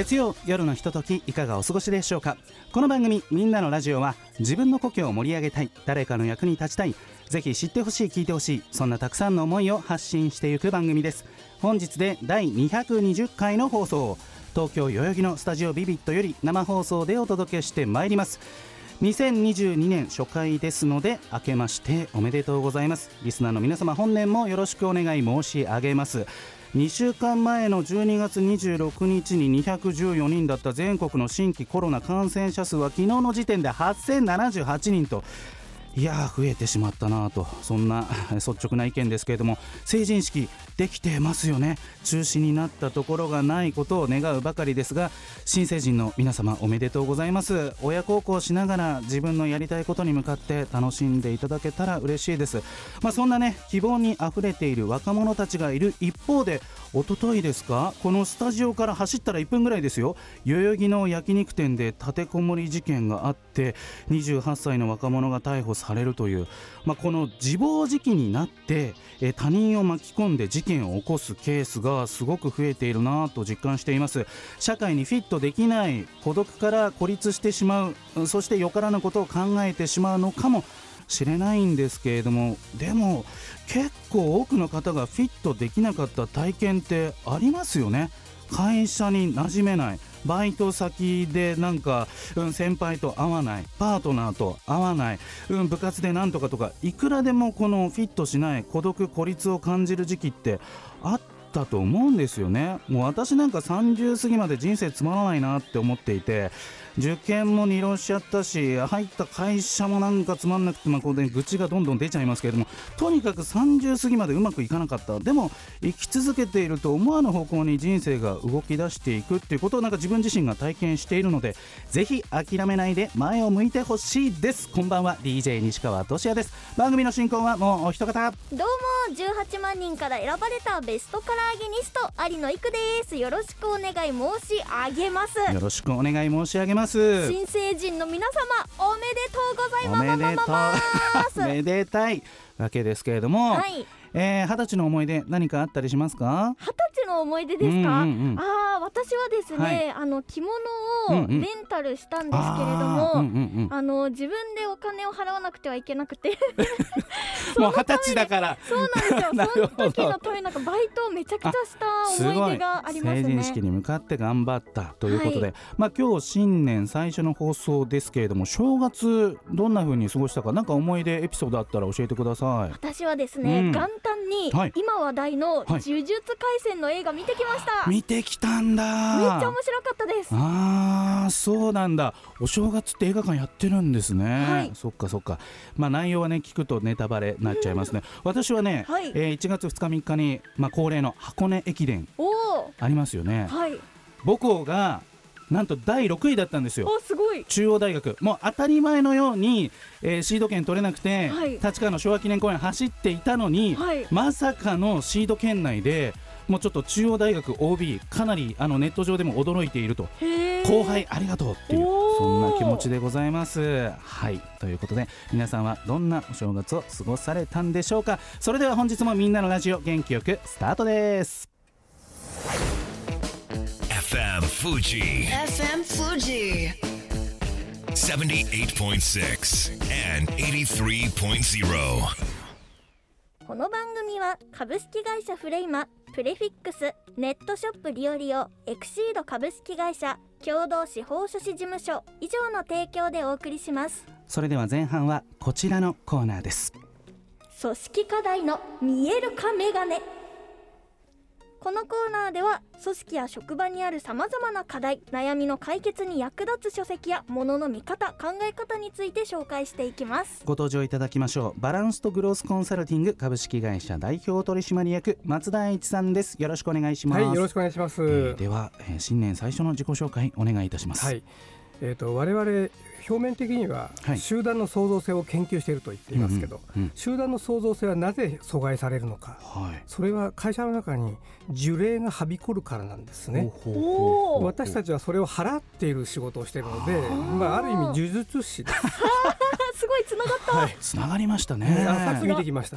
月曜夜のひとときいかがお過ごしでしょうか？この番組「みんなのラジオは」自分の故郷を盛り上げたい誰かの役に立ちたいぜひ知ってほしい聞いてほしいそんなたくさんの思いを発信していく番組です。本日で第220回の放送東京代々木のスタジオビビットより生放送でお届けしてまいります。2022年初回ですので明けましておめでとうございます。リスナーの皆様本年もよろしくお願い申し上げます。2週間前の12月26日に214人だった全国の新規コロナ感染者数は昨日の時点で8078人といやー増えてしまったなと。そんな 率直な意見ですけれども成人式できてますよね。中止になったところがないことを願うばかりですが新成人の皆様おめでとうございます。親孝行しながら自分のやりたいことに向かって楽しんでいただけたら嬉しいです。まあそんなね希望にあふれている若者たちがいる一方で一昨日ですかこのスタジオから走ったら1分ぐらいですよ。代々木の焼肉店で立てこもり事件があって28歳の若者が逮捕されるという、まあ、この自暴自棄になってえ他人を巻き込んで事件を起こすケースがすごく増えているなと実感しています。社会にフィットできない孤独から孤立してしまうそしてよからぬことを考えてしまうのかもしれないんですけれどもでも結構多くの方がフィットできなかった体験ってありますよね。会社に馴染めない。バイト先でなんか、うん、先輩と会わない。パートナーと会わない、うん、部活でなんとかとかいくらでもこのフィットしない孤独孤立を感じる時期ってあったと思うんですよね。もう私なんか30過ぎまで人生つまらないなって思っていて受験も二浪しちゃったし入った会社もなんかつまんなくて、まあ、こう、ね、愚痴がどんどん出ちゃいますけれどもとにかく30過ぎまでうまくいかなかった。でも生き続けていると思わぬ方向に人生が動き出していくっていうことをなんか自分自身が体験しているのでぜひ諦めないで前を向いてほしいです。こんばんは。DJ 西川俊也です。番組の進行はもうお一方。どうも。18万人から選ばれたベストカラーゲニスト有野育です。よろしくお願い申し上げます。よろしくお願い申し上げます新成人の皆様おめでとうございます。おめでとう。めでたい。わけですけれども、はいえー、二十歳の思い出何かあったりしますか？二十歳の思い出ですか、うんうんうん。ああ私はですね、はい。あの着物をレンタルしたんですけれども、うんうんあの自分でお金を払わなくてはいけなくて。うん、もう二十歳だから。そうなんですよ。その時のためなんかバイトをめちゃくちゃした思い出があります成人式ねに向かって頑張ったということで、はい。まあ今日新年最初の放送ですけれども正月どんな風に過ごしたかなんか思い出エピソードあったら教えてください。私はですね、うん。元旦にはい。今話題のはい。呪術廻戦の映画見てきました、見てきたんだ。めっちゃ面白かったです。あーそうなんだ。お正月って映画館やってるんですね、はい。そっかそっか。まあ内容はね聞くとネタバレになっちゃいますね。私はね、はい。えー1月2日3日に、まあ、恒例の箱根駅伝ありますよね。はい。母校がなんと第6位だったんですよ。おすごい。中央大学。もう当たり前のように、えーシード権取れなくて、はい。立川の昭和記念公園走っていたのに、はい。まさかのシード圏内でもうちょっと中央大学 OB かなりあのネット上でも驚いていると。後輩ありがとうっていうそんな気持ちでございます。はい。ということで皆さんはどんなお正月を過ごされたんでしょうか。それでは本日もみんなのラジオ元気よくスタートです。FM Fuji FM Fuji. 78.6 and 83.0. この番組は株式会社フレイマプレフィックスネットショップリオリオエクシード株式会社共同司法書士事務所以上の提供でお送りしますそれでは前半はこちらのコーナーです。組織課題の見える化メガネこのコーナーでは組織や職場にあるさまざまな課題悩みの解決に役立つ書籍やものの見方考え方について紹介していきます。ご登場いただきましょう。バランスとグロースコンサルティング株式会社代表取締役松田一さんです。よろしくお願いします、はい、よろしくお願いします。えーでは、えー新年最初の自己紹介お願いいたします。はい、えっ、と我々表面的にははい集団の創造性を研究していると言っていますけど、うんうん集団の創造性はなぜ阻害されるのか。はいそれは会社の中に呪霊がはびこるからなんですね。私たちはそれを払っている仕事をしているので、あまあある意味呪術師です。あすごいつながった、はい。つながりましたねあさっき見てきました。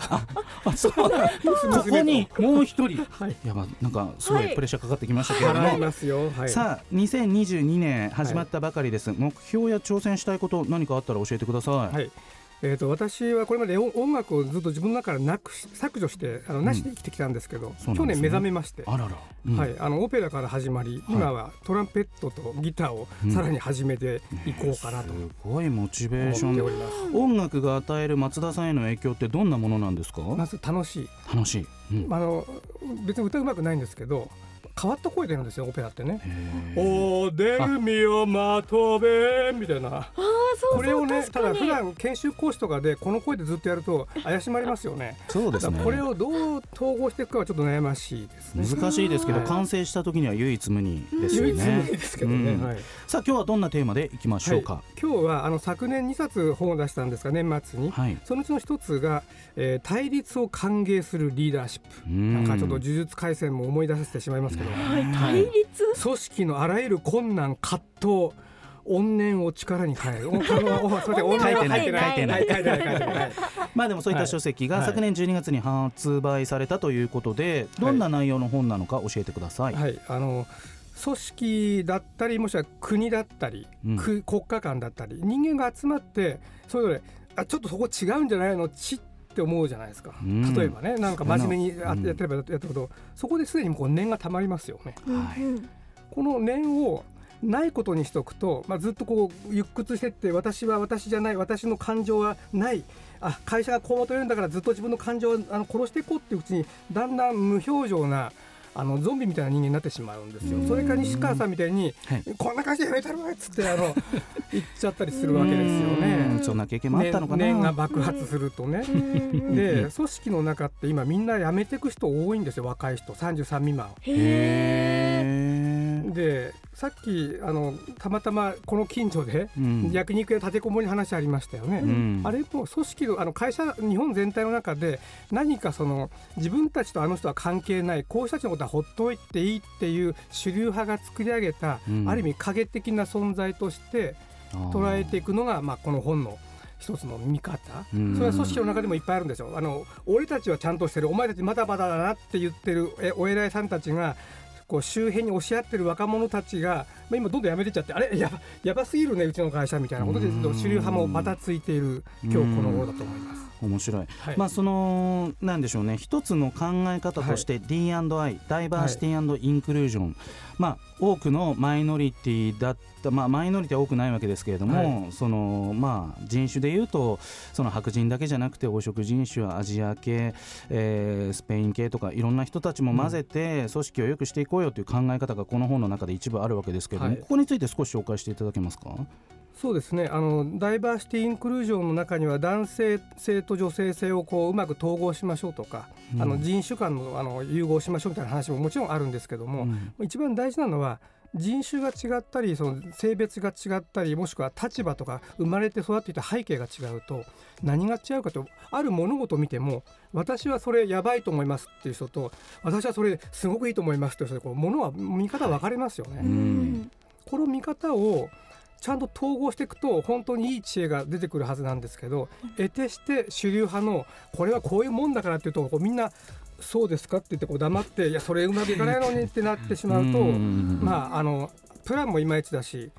あそう ここにもう一人はい。やばなんかすごいはいプレッシャーかかってきましたけれども、払いますよ。はい。さあ2022年始まったばかりです、目標や挑戦したいこと何かあったら教えてください、はい。えー、と私はこれまで音音楽をずっと自分の中からなくし削除してあのなしで生きてきたんですけど、そうなんね。去年目覚めまして、あらら、うん。はい、あのオペラから始まり、今はトランペットとギターをうん。さらに始めていこうかなとすごいモチベーション思っております。音楽が与える松田さんへの影響ってどんなものなんですか？まず楽しい、楽しい、うん。あの別に歌うまくないんですけど変わった声出るんですよオペラってね。おでるみをまとべみたいな。あーそうこれをねただ普段研修講師とかでこの声でずっとやると怪しまれますよね。そうですね。これをどう統合していくかはちょっと悩ましいですね。難しいですけど、はい。完成した時には唯一無二ですよ唯一無ね二ですけどね。うん。はい。さあ今日はどんなテーマでいきましょうか？今日はあの昨年2冊本を出したんですが年末に、はい、そのうちの一つが、えー対立を歓迎するリーダーシップ、うん。なんかちょっと呪術廻戦も思い出させてしまいますけど、はい対立？組織のあらゆる困難葛藤怨念を力に変える。おあのおすみません、怨念は入ってない。書いてないは書いてない、書いてない。まあでもそういった書籍がはい昨年12月に発売されたということで、どんな内容の本なのか教えてください。はい、あの組織だったりもしくは国だったり、うんく国家間だったり人間が集まってそれぞれあちょっとそこ違うんじゃないのちって思うじゃないですか、うん。例えばねなんか真面目にやってればやってるほどそこですでにこう念がたまりますよね。この念をないことにしておくと、まあ、ずっとこう鬱屈してって私は私じゃない私の感情はない。あ会社がこう求めるんだからずっと自分の感情をあの殺していこうっていううちにだんだん無表情なあのゾンビみたいな人間になってしまうんですよ。それから西川さんみたいにはいこんな感じでやめたるわっつってあの 言っちゃったりするわけですようんね。そんな経験もあったのかな。念が爆発するとね。うんで組織の中って今みんな辞めていく人多いんですよ若い人33未満。へえでさっきあのたまたまこの近所でうん。焼肉屋立てこもりの話ありましたよね。うん。あれも組織のあの会社日本全体の中で何かその自分たちとあの人は関係ないこういう人たちのことはほっといていいっていう主流派が作り上げた、うん。ある意味影的な存在として捉えていくのがまあこの本の一つの見方、うん。それは組織の中でもいっぱいあるんですよ。あの俺たちはちゃんとしてる。お前たちまだまだだなって言ってるえお偉いさんたちがこう周辺に押し合ってる若者たちが、まあ、今どんどん辞めてっちゃってあれ？やばやばすぎるねうちの会社みたいなことでうん主流派もバタついている今日この頃だと思います。面白い、はい。まあそのなんでしょうね。一つの考え方として D&I、ダイバーシティインクルージョン、まあ多くのマイノリティだったまあマイノリティは多くないわけですけれども、そのまあ人種でいうとその白人だけじゃなくて黄色人種アジア系、えースペイン系とかいろんな人たちも混ぜて組織を良くしていこうよという考え方がこの本の中で一部あるわけですけれども、はい。ここについて少し紹介していただけますか？そうですね。あのダイバーシティインクルージョンの中には男性性と女性性をこううまく統合しましょうとか、うん。あの人種間のあの融合しましょうみたいな話ももちろんあるんですけども、うん。一番大事なのは人種が違ったりその性別が違ったりもしくは立場とか生まれて育っていた背景が違うと何が違うかとある物事を見ても私はそれやばいと思いますっていう人と私はそれすごくいいと思いますっていう人でこう物は見方分かれますよね。ん。この見方をちゃんと統合していくと本当にいい知恵が出てくるはずなんですけど得てして主流派のこれはこういうもんだからっていうとこうみんなそうですかって言ってこう黙っていやそれうまくいかないのにってなってしまうとうん。まああのプランもいまいちだし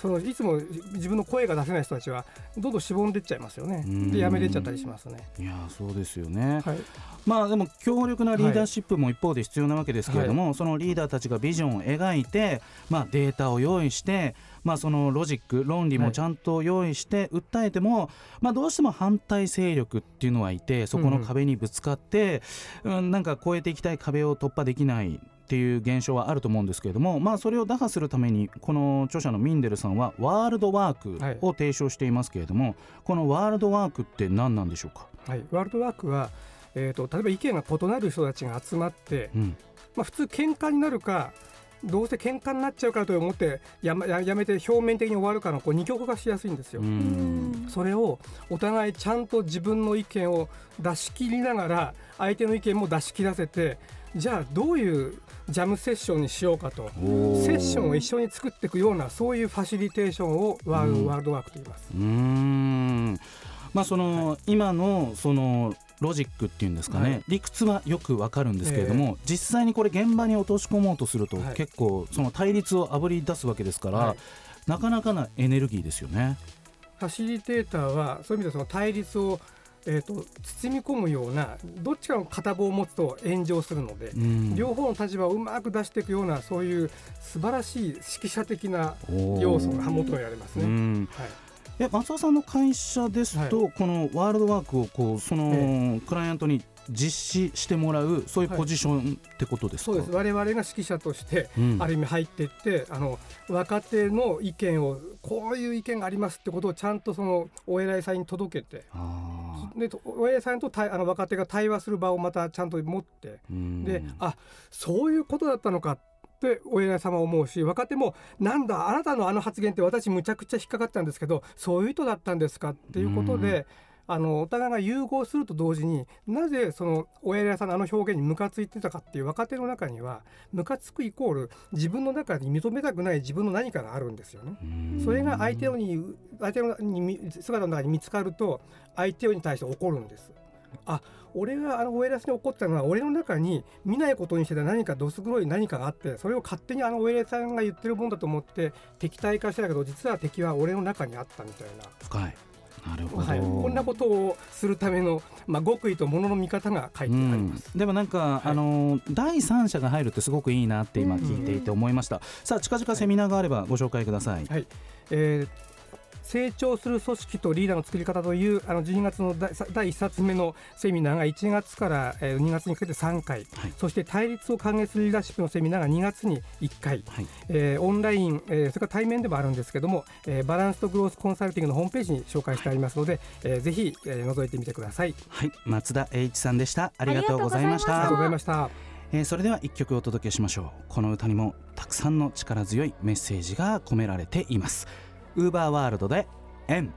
そのいつも自分の声が出せない人たちはどんどんしぼんでっちゃいますよね。うん。でやめてっちゃったりしますね。いやそうですよね、はい。まあでも強力なリーダーシップも一方で必要なわけですけれども、そのリーダーたちがビジョンを描いて、まあ、データを用意して、まあ、そのロジック論理もはいちゃんと用意して訴えても、まあ、どうしても反対勢力っていうのはいてそこの壁にぶつかって、うんなんか越えていきたい壁を突破できないっていう現象はあると思うんですけれども、まあ、それを打破するためにこの著者のミンデルさんはワールドワークを提唱していますけれども、このワールドワークって何なんでしょうか、はい、ワールドワークは、えー、と例えば意見が異なる人たちが集まって、うん。まあ、普通喧嘩になるかどうせ喧嘩になっちゃうからと思ってやめややめて表面的に終わるかのこう二極化しやすいんですよ。うん。それをお互いちゃんと自分の意見を出し切りながら相手の意見も出し切らせてじゃあどういうジャムセッションにしようかと。セッションを一緒に作っていくようなそういうファシリテーションをワール,、うん。ワールドワークと言います。うーん。まあその、今のそのロジックっていうんですかね、はい。理屈はよくわかるんですけれども、実際にこれ現場に落とし込もうとすると、はい。結構その対立をあぶり出すわけですから、はい。なかなかなエネルギーですよね。ファシリテーターはそういう意味ではその対立を、えー、と包み込むようなどっちかの片棒を持つと炎上するので、うん。両方の立場をうまく出していくようなそういう素晴らしい指揮者的な要素が求められますね。うん。はい。え松尾さんの会社ですと、このワールドワークをこうその、え。クライアントに実施してもらうそういうポジションってことですか、そうです。我々が指揮者として、うん。ある意味入っていってあの若手の意見をこういう意見がありますってことをちゃんとそのお偉いさんに届けてあでとお偉いさんと対あの若手が対話する場をまたちゃんと持ってであそういうことだったのかってお偉い様は思うし若手もなんだあなたのあの発言って私むちゃくちゃ引っかかったんですけどそういう意図だったんですかっていうことで、あのお互いが融合すると同時になぜそのお偉いさんのあの表現にムカついてたかっていう若手の中にはムカつくイコール自分の中に認めたくない自分の何かがあるんですよね。うんそれが相手のに相手のにみ姿の中に見つかると相手に対して怒るんです。あ俺があのお偉いさんに怒ったのは俺の中に見ないことにしてた何かどす黒い何かがあってそれを勝手にあのお偉いさんが言ってるもんだと思って敵対化してたけど実は敵は俺の中にあったみたい深いなるほな、ど、はい、こんなことをするための、まあ、極意とものの見方が書いてあります。でもなんか、はい。あの第三者が入るってすごくいいなって今聞いていて思いました、さあ近々セミナーがあればご紹介ください、はい。えー成長する組織とリーダーの作り方というあの12月の第第1冊目のセミナーが1月から、えー2月にかけて3回、はい。そして対立を歓迎するリーダーシップのセミナーが2月に1回、はい。えーオンライン、えーそれから対面でもあるんですけども、えーバランスとグロースコンサルティングのホームページに紹介してありますので、えーぜひ、えー覗いてみてください。はい、松田栄一さんでした。ありがとうございましあた。ありがとうございました。えーそれでは一曲お届けしましょう。この歌にもたくさんの力強いメッセージが込められていますウーバーワールドで円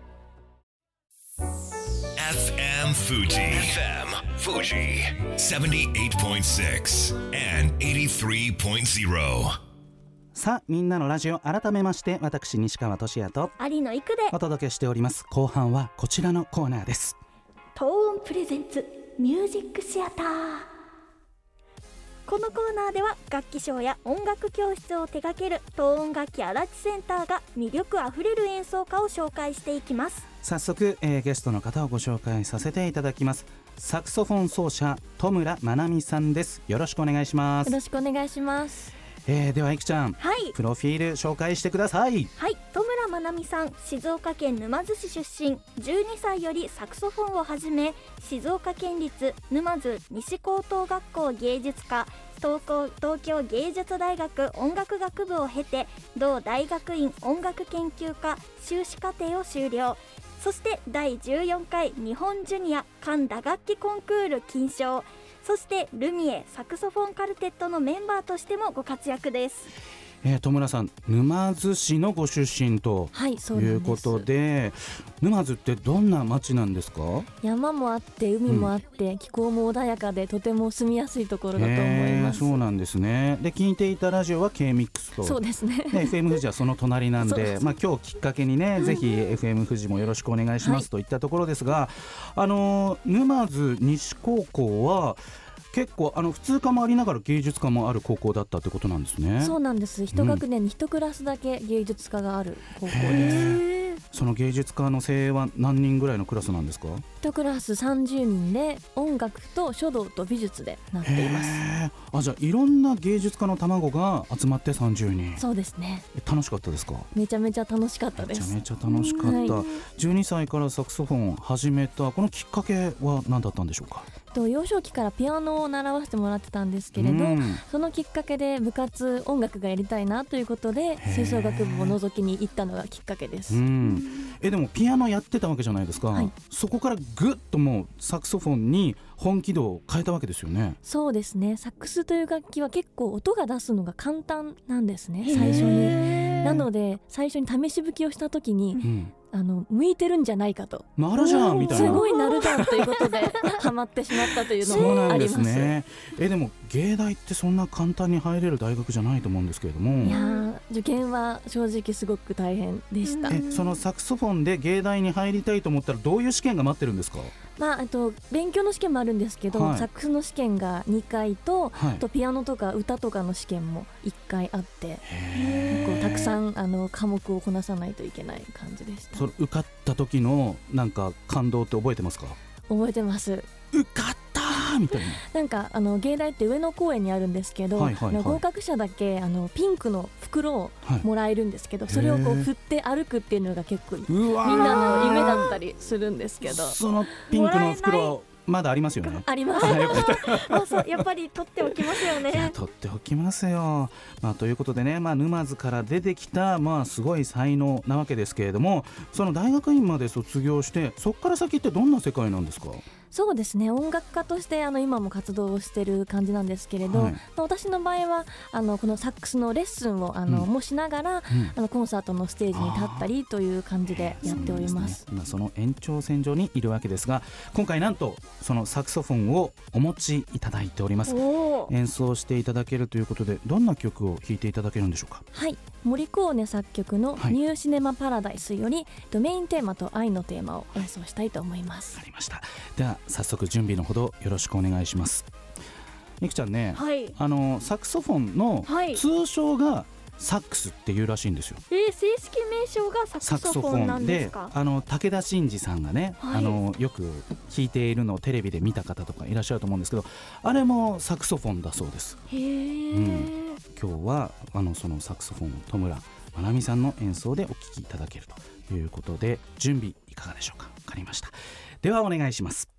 FM Fuji. FM Fuji. 78.6 and 83.0. さあみんなのラジオ改めまして私西川俊也と有野育でお届けしております後半はこちらのコーナーですトーンプレゼンツミュージックシアターこのコーナーでは楽器賞や音楽教室を手掛ける東音楽器荒地センターが魅力あふれる演奏家を紹介していきます。早速、えーゲストの方をご紹介させていただきます。サクソフォン奏者戸村まなみさんです。よろしくお願いします。よろしくお願いします。えーではいくちゃんはい。プロフィール紹介してください。はいまなみさん静岡県沼津市出身。12歳よりサクソフォンをはじめ静岡県立沼津西高等学校芸術科東京芸術大学音楽学部を経て同大学院音楽研究科修士課程を修了。そして第14回日本ジュニア管打楽器コンクール金賞。そしてルミエサクソフォンカルテットのメンバーとしてもご活躍です。えー戸村さん沼津市のご出身とはい、そうなんです。いうことで沼津ってどんな町なんですか？山もあって海もあって、気候も穏やかでとても住みやすいところだと思います。そうなんですね。で聞いていたラジオは K-MIX と。そうですね。ね、FM 富士はその隣なんで、まあ、今日きっかけにね、ぜひ FM 富士もよろしくお願いします、はい。といったところですが、あの沼津西高校は結構あの普通科もありながら芸術科もある高校だったってことなんですね。そうなんです。一学年に一クラスだけ芸術科がある高校です。へその芸術家の精鋭は何人ぐらいのクラスなんですか？1クラス30人で音楽と書道と美術でなっています。あじゃあいろんな芸術家の卵が集まって30人。そうですね。え楽しかったですか？めちゃめちゃ楽しかったです。めちゃめちゃ楽しかった、はい。12歳からサクソフォンを始めたこのきっかけは何だったんでしょうか？と幼少期からピアノを習わせてもらってたんですけれど、うん。そのきっかけで部活音楽がやりたいなということでー。吹奏楽部を覗きに行ったのがきっかけです、うん、えでもピアノやってたわけじゃないですか、はい。そこからぐっともうサクソフォンに本気度を変えたわけですよね。そうですね。サックスという楽器は結構音が出すのが簡単なんですね最初に。なので最初に試し吹きをした時にうんあの向いてるんじゃないかと。なるじゃんみたいな。すごいなるじゃんということでハマってしまったというのそうなんでもありますすね。えでも芸大ってそんな簡単に入れる大学じゃないと思うんですけれども。いやー受験は正直すごく大変でした、えそのサクソフォンで芸大に入りたいと思ったらどういう試験が待ってるんですか？まあ、あと勉強の試験もあるんですけど、はい。サックスの試験が2回と、はい。あとピアノとか歌とかの試験も1回あってこうたくさんあの科目をこなさないといけない感じでした。それ受かった時のなんか感動って覚えてますか？覚えてます。受かっみたいな。なんかあの芸大って上野公園にあるんですけど、はいはいはい。合格者だけあのピンクの袋をはい。もらえるんですけど、それをこう振って歩くっていうのが結構みんなの夢だったりするんですけど。そのピンクの袋まだありますよね。あります。やっぱり取っておきますよね。取っておきますよ。まあ、ということでね、まあ、沼津から出てきた、まあ、すごい才能なわけですけれどもその大学院まで卒業してそこから先ってどんな世界なんですか？そうですね。音楽家としてあの今も活動をしてる感じなんですけれど、はい。まあ私の場合はあのこのサックスのレッスンをあの、うん。もしながら、うん。あのコンサートのステージに立ったりという感じでやっております。ね。今その延長線上にいるわけですが今回なんとそのサクソフォンをお持ちいただいております。演奏していただけるということでどんな曲を弾いていただけるんでしょうか？はい、モリコーネ作曲のはい。ニューシネマパラダイスより、ドメインテーマと愛のテーマを演奏したいと思います。あ。りました。では早速準備のほどよろしくお願いします。みくちゃんね、はい。あのサクソフォンのはい。通称がサックスっていうらしいんですよ。えー、正式名称がササクソフォンであの武田真治さんがね、はい。あのよく弾いているのをテレビで見た方とかいらっしゃると思うんですけどあれもサクソフォンだそうです。へえ、うん。今日はあのそのサクソフォンを戸村まなみさんの演奏でお聴きいただけるということで準備いかがでしょうか？わかりました。ではお願いします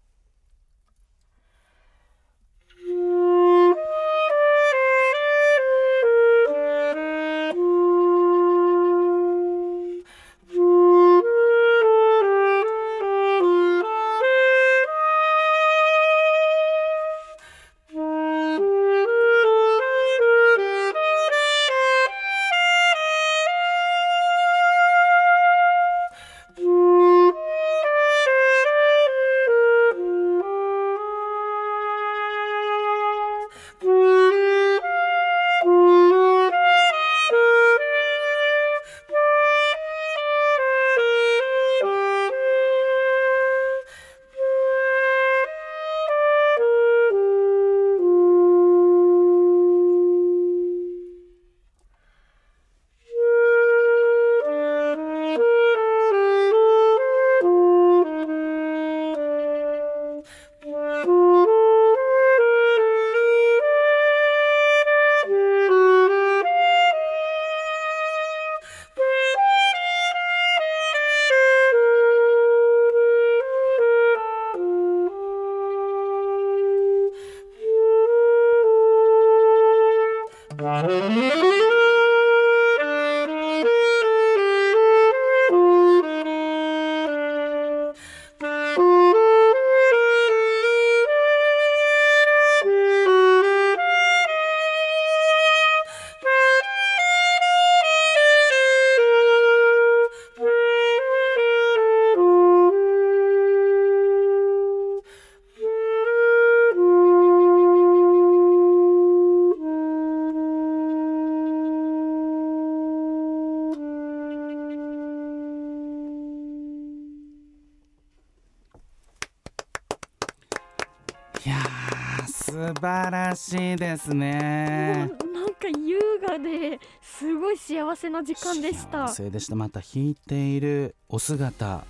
晴らしいですね。なんか優雅たですごい幸せな時間でした。幸せでした。また弾いているお姿。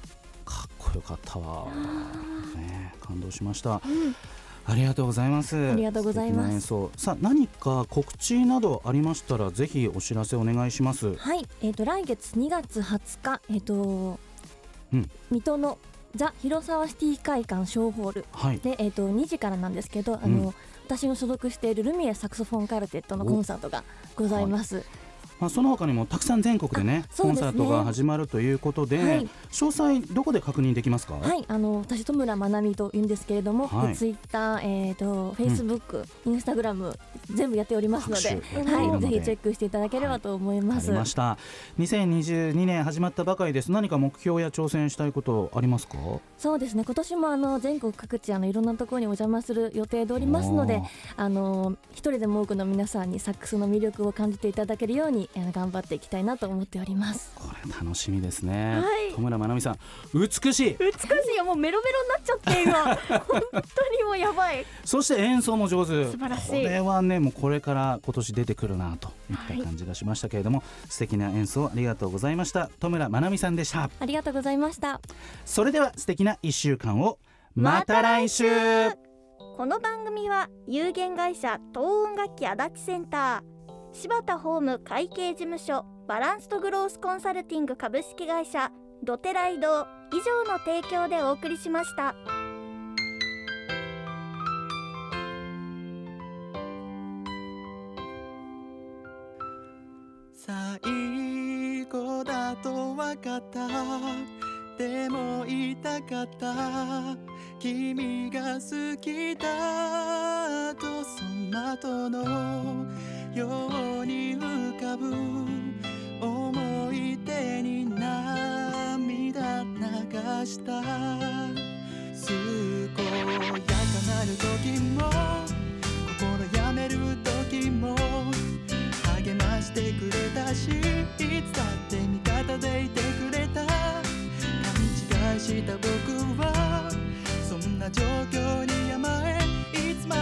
かっこよかったわ、ね、感動しました、ありがとうございます。ありがとうございます。さあ何か告知などありましたらぜひお知らせお願いします。はい、えー、と来月2月20日、えーとうん。水戸のザ・広沢シティ会館小ホールはい。で、えー、と2時からなんですけど、あうん。の私の所属しているルミエサクソフォンカルテットのコンサートがございます。まあ、その他にもたくさん全国でねね。コンサートが始まるということで、はい。詳細どこで確認できますか、はい、あの私戸村まなみと言うんですけれども、はい。ツイッター、えー、とフェイスブック、インスタグラム全部やっておりますので、はい、でぜひチェックしていただければと思いまあす。りました。2022年始まったばかりです。何か目標や挑戦したいことありますか？そうですね。今年もあの全国各地あのいろんなところにお邪魔する予定でおりますのであの一人でも多くの皆さんにサックスの魅力を感じていただけるように頑張っていきたいなと思っております。これ楽しみですね、はい。戸村まなみさん美しい。美しい。よもうメロメロになっちゃって今。本当にもうやばい。そして演奏も上手。素晴らしい。これはねもうこれから今年出てくるなといった感じがしましたけれども、素敵な演奏ありがとうございました。戸村まなみさんでした。ありがとうございました。それでは素敵な1週間をまた来週。この番組は有限会社東音楽器足立センター柴田ホーム会計事務所バランスとグロースコンサルティング株式会社ドテライド以上の提供でお送りしました。最後だと分かったでも言いたかった君が好きだとその後のように浮かぶ思い出に涙流した。健やかなる時も心やめる時も励ましてくれた。しいつだって味方でいてくれた勘違いした僕はそんな状況に甘えいつまで